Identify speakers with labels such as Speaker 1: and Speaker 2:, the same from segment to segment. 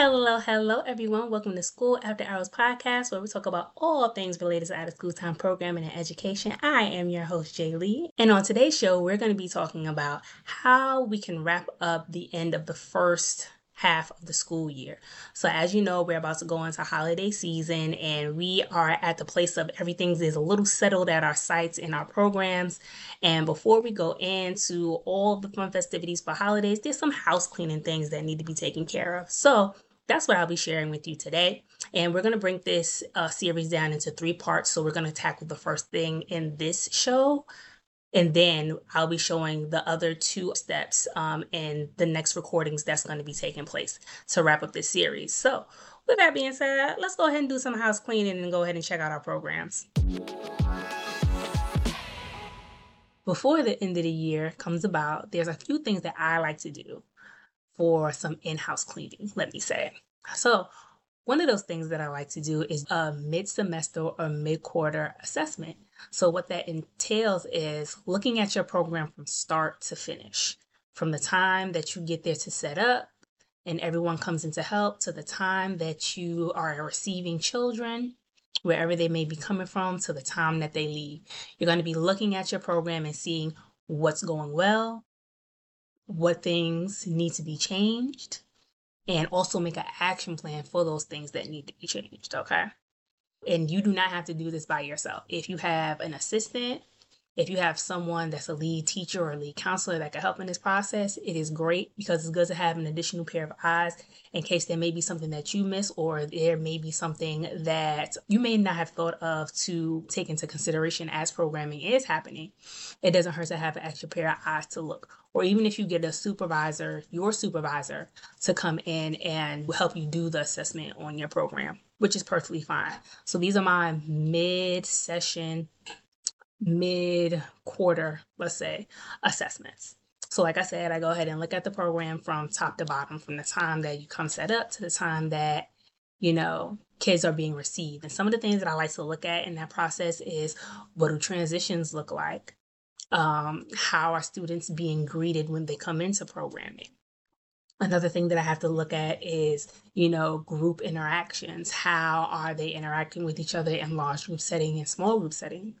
Speaker 1: Hello, hello, everyone. Welcome to School After Hours podcast, where we talk about all things related to out of school time programming and education. I am your host, Jay Lee. And on today's show, we're going to be talking about how we can wrap up the end of the first half of the school year. So as you know, we're about to go into holiday season and we are at the place of everything is a little settled at our sites and our programs. And before we go into all the fun festivities for holidays, there's some house cleaning things that need to be taken care of. So that's what I'll be sharing with you today. And we're going to bring this uh, series down into three parts. So we're going to tackle the first thing in this show and then I'll be showing the other two steps um, in the next recordings that's going to be taking place to wrap up this series. So, with that being said, let's go ahead and do some house cleaning and go ahead and check out our programs. Before the end of the year comes about, there's a few things that I like to do for some in house cleaning, let me say. So, one of those things that I like to do is a mid semester or mid quarter assessment. So, what that entails is looking at your program from start to finish, from the time that you get there to set up and everyone comes in to help to the time that you are receiving children, wherever they may be coming from, to the time that they leave. You're going to be looking at your program and seeing what's going well, what things need to be changed, and also make an action plan for those things that need to be changed. Okay. And you do not have to do this by yourself. If you have an assistant, if you have someone that's a lead teacher or lead counselor that can help in this process, it is great because it's good to have an additional pair of eyes in case there may be something that you miss or there may be something that you may not have thought of to take into consideration as programming is happening. It doesn't hurt to have an extra pair of eyes to look. Or even if you get a supervisor, your supervisor, to come in and help you do the assessment on your program, which is perfectly fine. So these are my mid session mid quarter, let's say, assessments. So, like I said, I go ahead and look at the program from top to bottom, from the time that you come set up to the time that, you know, kids are being received. And some of the things that I like to look at in that process is what do transitions look like? Um, how are students being greeted when they come into programming? Another thing that I have to look at is, you know, group interactions. How are they interacting with each other in large group setting and small group setting?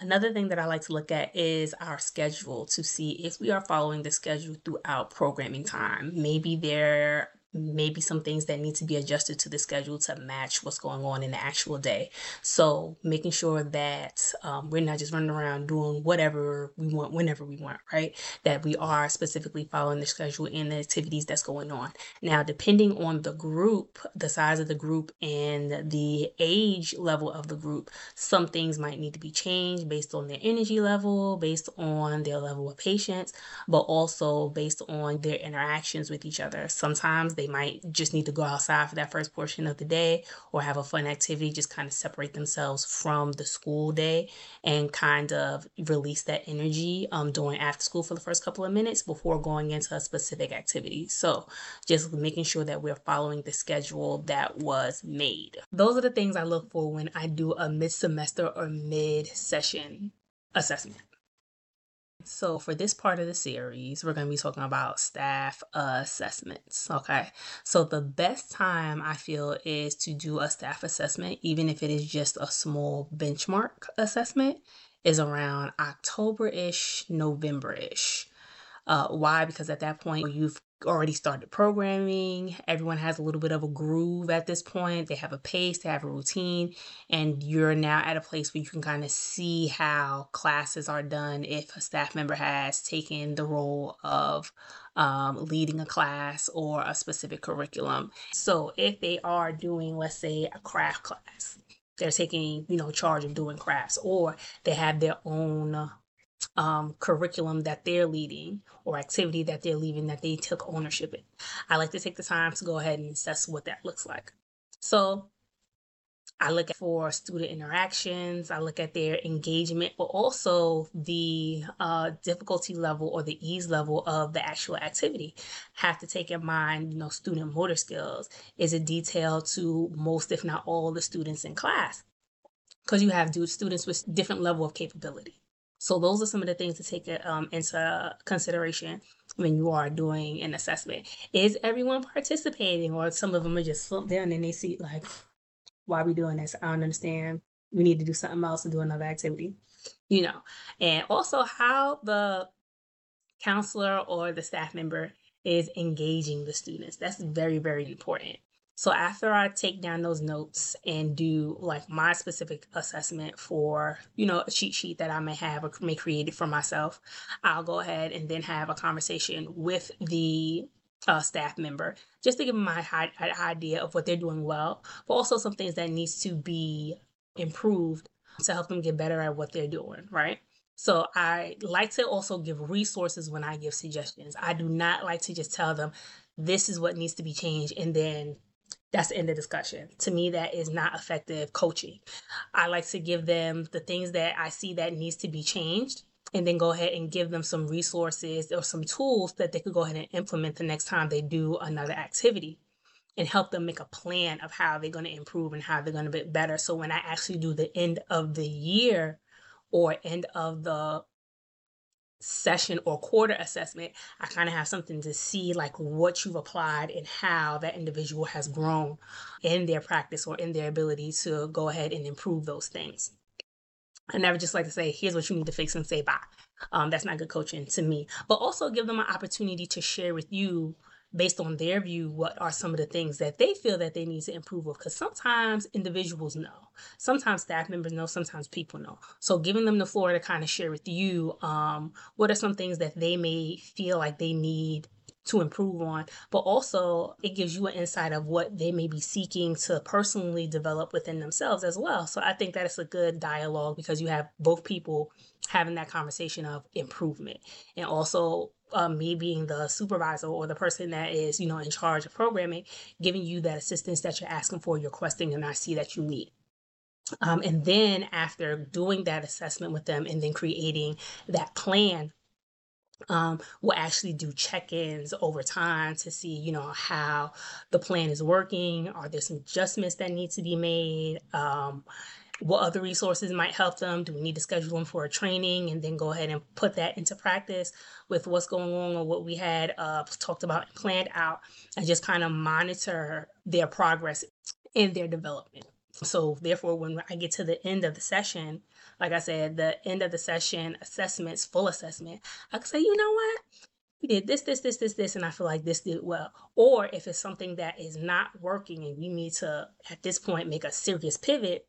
Speaker 1: Another thing that I like to look at is our schedule to see if we are following the schedule throughout programming time. Maybe there maybe some things that need to be adjusted to the schedule to match what's going on in the actual day. So making sure that um, we're not just running around doing whatever we want whenever we want, right? That we are specifically following the schedule and the activities that's going on. Now, depending on the group, the size of the group, and the age level of the group, some things might need to be changed based on their energy level, based on their level of patience, but also based on their interactions with each other. Sometimes they they might just need to go outside for that first portion of the day or have a fun activity, just kind of separate themselves from the school day and kind of release that energy um, during after school for the first couple of minutes before going into a specific activity. So just making sure that we're following the schedule that was made. Those are the things I look for when I do a mid semester or mid session assessment. So, for this part of the series, we're going to be talking about staff assessments. Okay. So, the best time I feel is to do a staff assessment, even if it is just a small benchmark assessment, is around October ish, November ish. Uh, why? Because at that point, you've already started programming. Everyone has a little bit of a groove at this point. They have a pace, they have a routine, and you're now at a place where you can kind of see how classes are done if a staff member has taken the role of um, leading a class or a specific curriculum. So if they are doing, let's say, a craft class, they're taking, you know, charge of doing crafts, or they have their own um, curriculum that they're leading or activity that they're leading that they took ownership in. I like to take the time to go ahead and assess what that looks like. So I look for student interactions, I look at their engagement, but also the uh, difficulty level or the ease level of the actual activity. Have to take in mind, you know, student motor skills. Is it detailed to most, if not all, the students in class? Because you have students with different level of capability. So those are some of the things to take um, into consideration. when you are doing an assessment. Is everyone participating, or some of them are just slumped down in their seat, like, why are we doing this? I don't understand. We need to do something else and do another activity, you know. And also how the counselor or the staff member is engaging the students. That's very, very important. So after I take down those notes and do like my specific assessment for, you know, a cheat sheet that I may have or may create it for myself, I'll go ahead and then have a conversation with the uh, staff member just to give them my high, idea of what they're doing well, but also some things that needs to be improved to help them get better at what they're doing, right? So I like to also give resources when I give suggestions. I do not like to just tell them this is what needs to be changed and then that's the end of discussion. To me, that is not effective coaching. I like to give them the things that I see that needs to be changed and then go ahead and give them some resources or some tools that they could go ahead and implement the next time they do another activity and help them make a plan of how they're going to improve and how they're going to be better. So when I actually do the end of the year or end of the session or quarter assessment, I kind of have something to see like what you've applied and how that individual has grown in their practice or in their ability to go ahead and improve those things. I never just like to say, here's what you need to fix and say bye. Um, that's not good coaching to me. But also give them an opportunity to share with you based on their view what are some of the things that they feel that they need to improve with because sometimes individuals know. Sometimes staff members know sometimes people know. So giving them the floor to kind of share with you um, what are some things that they may feel like they need to improve on, but also it gives you an insight of what they may be seeking to personally develop within themselves as well. So I think that it's a good dialogue because you have both people having that conversation of improvement. And also um, me being the supervisor or the person that is, you know, in charge of programming, giving you that assistance that you're asking for, you're requesting, and I see that you need. Um, and then after doing that assessment with them and then creating that plan um, we'll actually do check-ins over time to see you know how the plan is working are there some adjustments that need to be made um, what other resources might help them do we need to schedule them for a training and then go ahead and put that into practice with what's going on or what we had uh, talked about and planned out and just kind of monitor their progress in their development so therefore when i get to the end of the session like I said, the end of the session assessments, full assessment, I can say, you know what? We did this, this, this, this, this, and I feel like this did well. Or if it's something that is not working and you need to, at this point, make a serious pivot,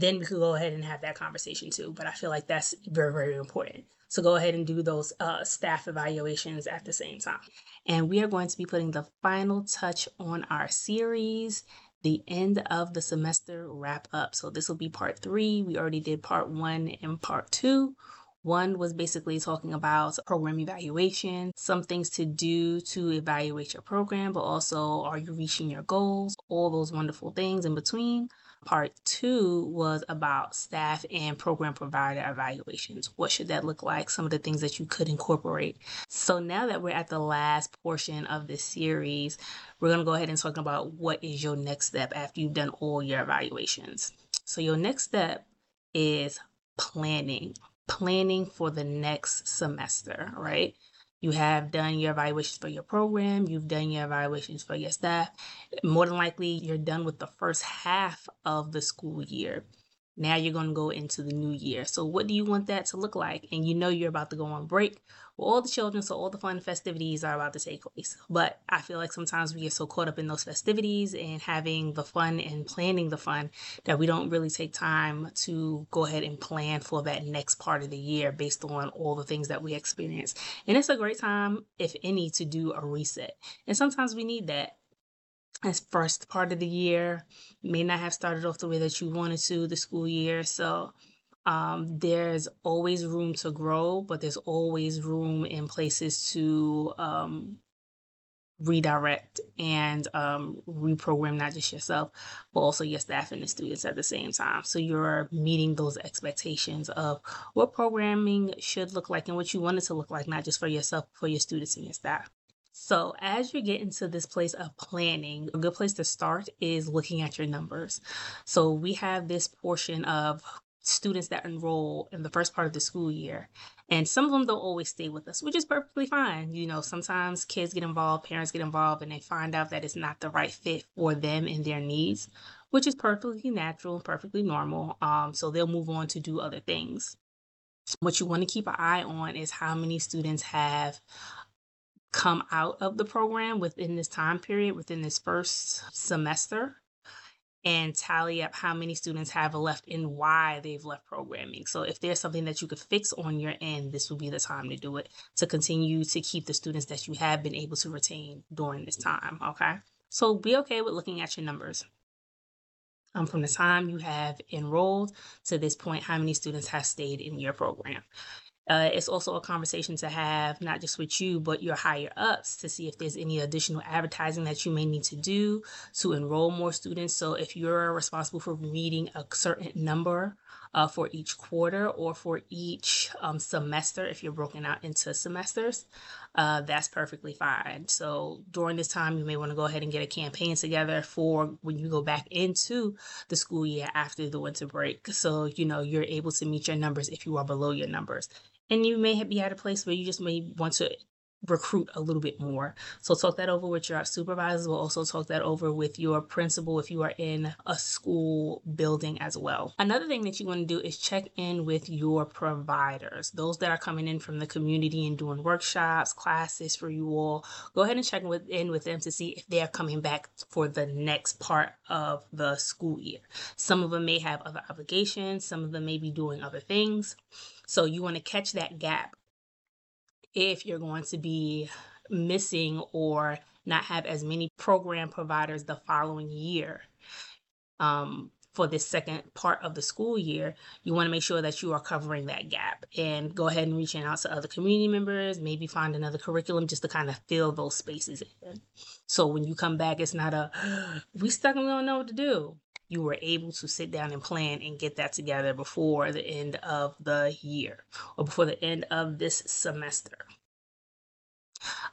Speaker 1: then we could go ahead and have that conversation too. But I feel like that's very, very important. So go ahead and do those uh, staff evaluations at the same time. And we are going to be putting the final touch on our series the end of the semester wrap up. So this will be part three. We already did part one and part two. One was basically talking about program evaluation, some things to do to evaluate your program, but also are you reaching your goals, all those wonderful things in between. Part two was about staff and program provider evaluations. What should that look like? Some of the things that you could incorporate. So now that we're at the last portion of this series, we're going to go ahead and talk about what is your next step after you've done all your evaluations. So your next step is planning. Planning for the next semester, right? You have done your evaluations for your program, you've done your evaluations for your staff. More than likely, you're done with the first half of the school year. Now you're going to go into the new year. So, what do you want that to look like? And you know you're about to go on break with all the children, so all the fun festivities are about to take place. But I feel like sometimes we get so caught up in those festivities and having the fun and planning the fun that we don't really take time to go ahead and plan for that next part of the year based on all the things that we experience. And it's a great time, if any, to do a reset. And sometimes we need that as first part of the year may not have started off the way that you wanted to the school year so um, there's always room to grow, but there's always room in places to um, redirect and um, reprogram not just yourself, but also your staff and the students at the same time. So you're meeting those expectations of what programming should look like and what you want it to look like, not just for yourself, but for your students and your staff. So, as you get into this place of planning, a good place to start is looking at your numbers. So, we have this portion of students that enroll in the first part of the school year. And some of them don't always stay with us, which is perfectly fine. You know, sometimes kids get involved, parents get involved, and they find out that it's not the right fit for them and their needs, which is perfectly natural and perfectly normal. Um, so they'll move on to do other things. What you want to keep an eye on is how many students have come out of the program within this time period, within this first semester and tally up how many students have left and why they've left programming. So if there's something that you could fix on your end, this would be the time to do it to continue to keep the students that you have been able to retain during this time. Okay. So be okay with looking at your numbers. Um, from the time you have enrolled to this point, how many students have stayed in your program. Uh, it's also a conversation to have, not just with you, but your higher ups to see if there's any additional advertising that you may need to do to enroll more students. So, if you're responsible for meeting a certain number uh, for each quarter or for each um, semester, if you're broken out into semesters, uh, that's perfectly fine. So, during this time, you may want to go ahead and get a campaign together for when you go back into the school year after the winter break. So, you know, you're able to meet your numbers if you are below your numbers and you may be at a place where you just may want to recruit a little bit more. So talk that over with your supervisors. We'll also talk that over with your principal if you are in a school building as well. Another thing that you want to do is check in with your providers, those that are coming in from the community and doing workshops, classes for you all. Go ahead and check in with, in with them to see if they are coming back for the next part of the school year. Some of them may have other obligations, some of them may be doing other things. So you want to catch that gap if you're going to be missing or not have as many program providers the following year. Um, for this second part of the school year, you want to make sure that you are covering that gap and go ahead and reaching out to other community members, maybe find another curriculum just to kind of fill those spaces in. So when you come back, it's not a we stuck and we don't know what to do you were able to sit down and plan and get that together before the end of the year or before the end of this semester.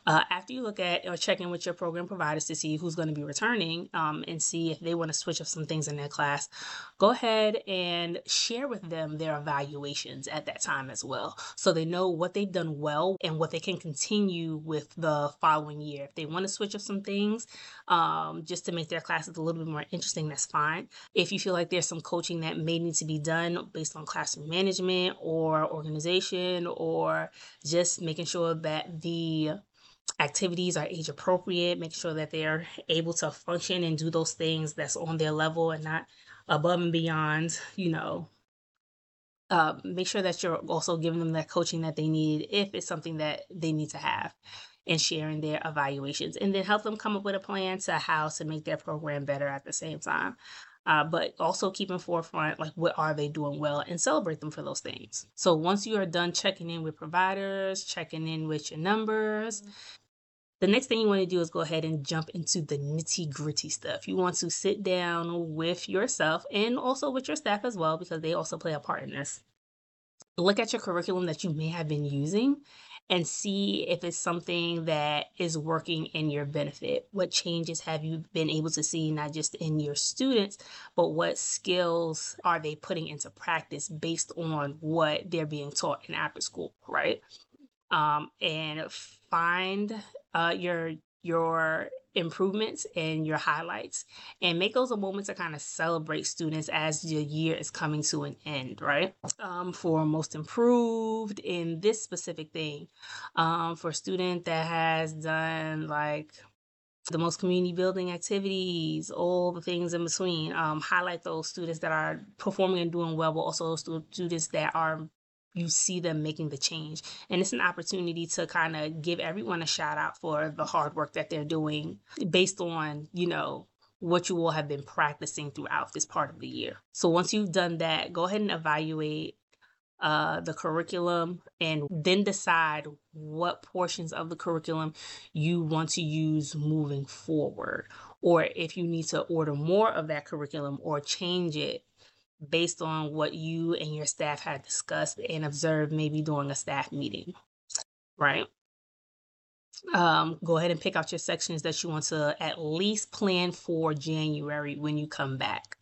Speaker 1: Uh, after you look at or check in with your program providers to see who's going to be returning um, and see if they want to switch up some things in their class, go ahead and share with them their evaluations at that time as well. So they know what they've done well and what they can continue with the following year. If they want to switch up some things um, just to make their classes a little bit more interesting, that's fine. If you feel like there's some coaching that may need to be done based on classroom management or organization or just making sure that the activities are age appropriate, make sure that they're able to function and do those things that's on their level and not above and beyond, you know. Uh, make sure that you're also giving them that coaching that they need if it's something that they need to have and sharing their evaluations and then help them come up with a plan to how to make their program better at the same time. Uh, but also keep in forefront like what are they doing well and celebrate them for those things. So once you are done checking in with providers, checking in with your numbers. The next thing you want to do is go ahead and jump into the nitty gritty stuff. You want to sit down with yourself and also with your staff as well, because they also play a part in this. Look at your curriculum that you may have been using and see if it's something that is working in your benefit. What changes have you been able to see, not just in your students, but what skills are they putting into practice based on what they're being taught in after school, right? Um, and find uh, your your improvements and your highlights and make those a moment to kind of celebrate students as the year is coming to an end right um, for most improved in this specific thing um, for a student that has done like the most community building activities, all the things in between. Um, highlight those students that are performing and doing well, but also those students that are you see them making the change. And it's an opportunity to kind of give everyone a shout out for the hard work that they're doing based on, you know, what you will have been practicing throughout this part of the year. So once you've done that, go ahead and evaluate uh, the curriculum and then decide what portions of the curriculum you want to use moving forward. Or if you need to order more of that curriculum or change it based on what you and your staff had discussed and observed maybe during a staff meeting, right? Um, go ahead and pick out your sections that you want to at least plan for January when you come back.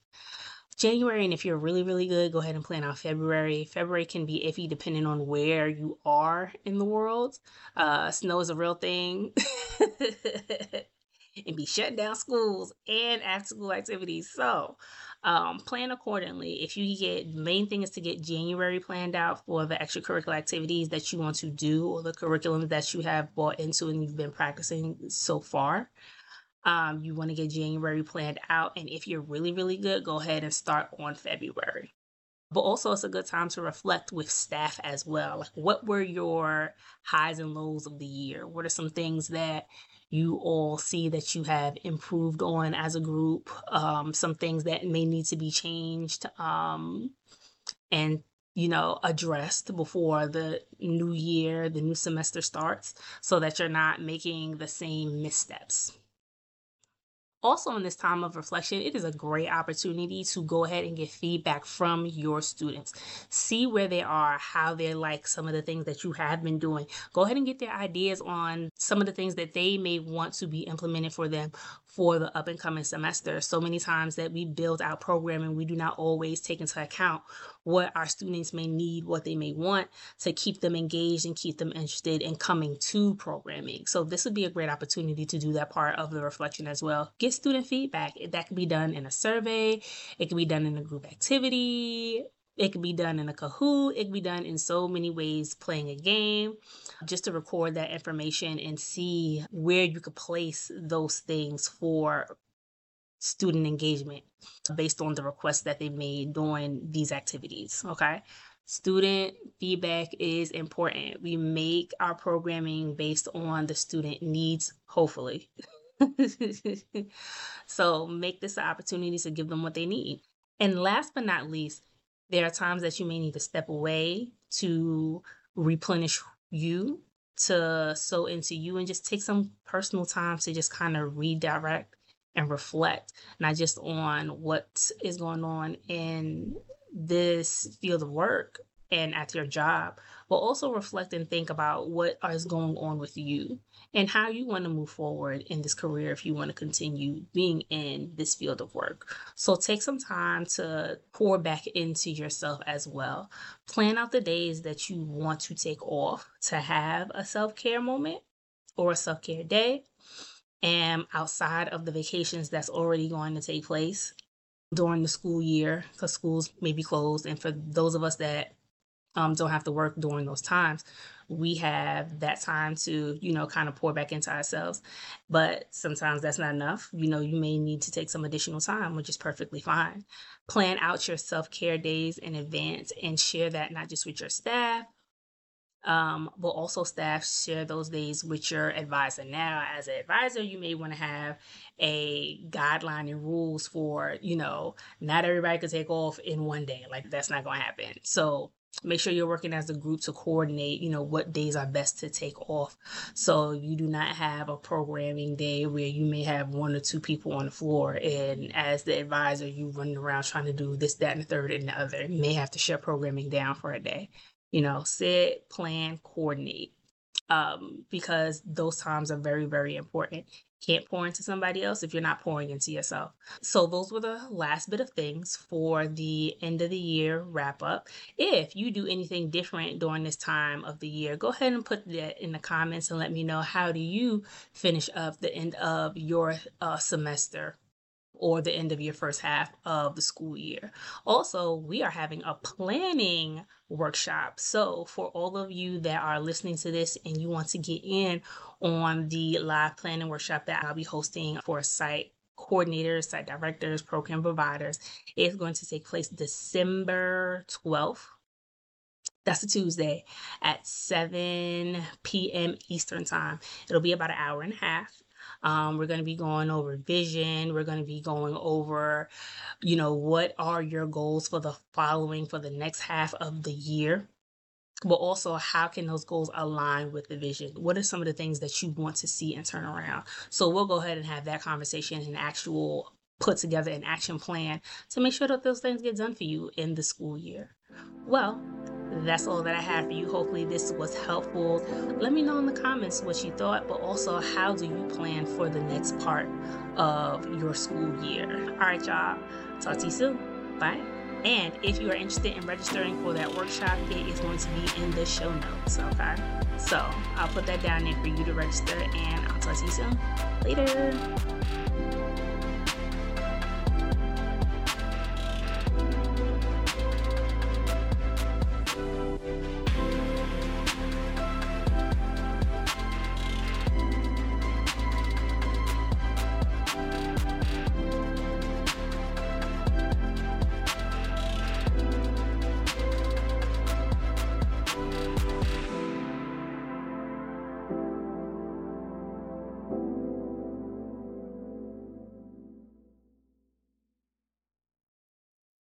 Speaker 1: January, and if you're really, really good, go ahead and plan out February. February can be iffy depending on where you are in the world. Uh, snow is a real thing. and be shutting down schools and after school activities. So, um, plan accordingly. If you get, main thing is to get January planned out for the extracurricular activities that you want to do or the curriculum that you have bought into and you've been practicing so far. Um, you want to get January planned out. And if you're really, really good, go ahead and start on February. But also, it's a good time to reflect with staff as well. Like, what were your highs and lows of the year? What are some things that you all see that you have improved on as a group? Um, some things that may need to be changed um, and you know, addressed before the new year, the new semester starts, so that you're not making the same missteps. Also, in this time of reflection, it is a great opportunity to go ahead and get feedback from your students. See where they are, how they like some of the things that you have been doing. Go ahead and get their ideas on some of the things that they may want to be implemented for them for the up and coming semester. So many times that we build our programming, we do not always take into account what our students may need, what they may want to keep them engaged and keep them interested in coming to programming. So this would be a great opportunity to do that part of the reflection as well. Get student feedback. That can be done in a survey, it can be done in a group activity, it could be done in a Kahoot. It could be done in so many ways, playing a game, just to record that information and see where you could place those things for student engagement based on the requests that they made during these activities. Okay. Student feedback is important. We make our programming based on the student needs, hopefully. so make this an opportunity to give them what they need. And last but not least, there are times that you may need to step away to replenish you, to sow into you, and just take some personal time to just kind of redirect and reflect, not just on what is going on in this field of work and at your job, but also reflect and think about what is going on with you and how you want to move forward in this career if you want to continue being in this field of work. So take some time to pour back into yourself as well. Plan out the days that you want to take off to have a self care moment or a self care day. And outside of the vacations that's already going to take place during the school year, because schools may be closed. And for those of us that um, don't have to work during those times, we have that time to, you know, kind of pour back into ourselves. But sometimes that's not enough. You know, you may need to take some additional time, which is perfectly fine. Plan out your self care days in advance and share that not just with your staff, um, but also staff share those days with your advisor. Now, as an advisor, you may want to have a guideline and rules for, you know, not everybody can take off in one day. Like that's not going to happen. So make sure you're working as a group to coordinate you know what days are best to take off. So you do not have a programming day where you may have one or two people on the floor and as the advisor you running around trying to do this that and the third and the other. You may have to shut programming down for a day. You know set plan coordinate um, because those times are very very important can't pour into somebody else if you're not pouring into yourself. So, those were the last bit of things for the end of the year wrap up. If you do anything different during this time of the year, go ahead and put that in the comments and let me know how do you finish up the end of your uh, semester or the end of your first half of the school year. Also, we are having a planning workshop. So, for all of you that are listening to this and you want to get in on the live planning workshop that I'll be hosting for site coordinators, site directors, program providers, it's going to take place December 12th. That's a Tuesday at 7 p.m. Eastern Time. It'll be about an hour and a half. Um, we're going to be going over vision. We're going to be going over, you know, what are your goals for the following, for the next half of the year. But also how can those goals align with the vision? What are some of the things that you want to see and turn around? So we'll go ahead and have that conversation and actual put together an action plan to make sure that those things get done for you in the school year. Well that's all that I have for you. Hopefully, this was helpful. Let me know in the comments what you thought, but also how do you plan for the next part of your school year? All right, y'all. Talk to you soon. Bye. And if you are interested in registering for that workshop, it is going to be in the show notes. Okay. So I'll put that down there for you to register, and I'll talk to you soon. Later.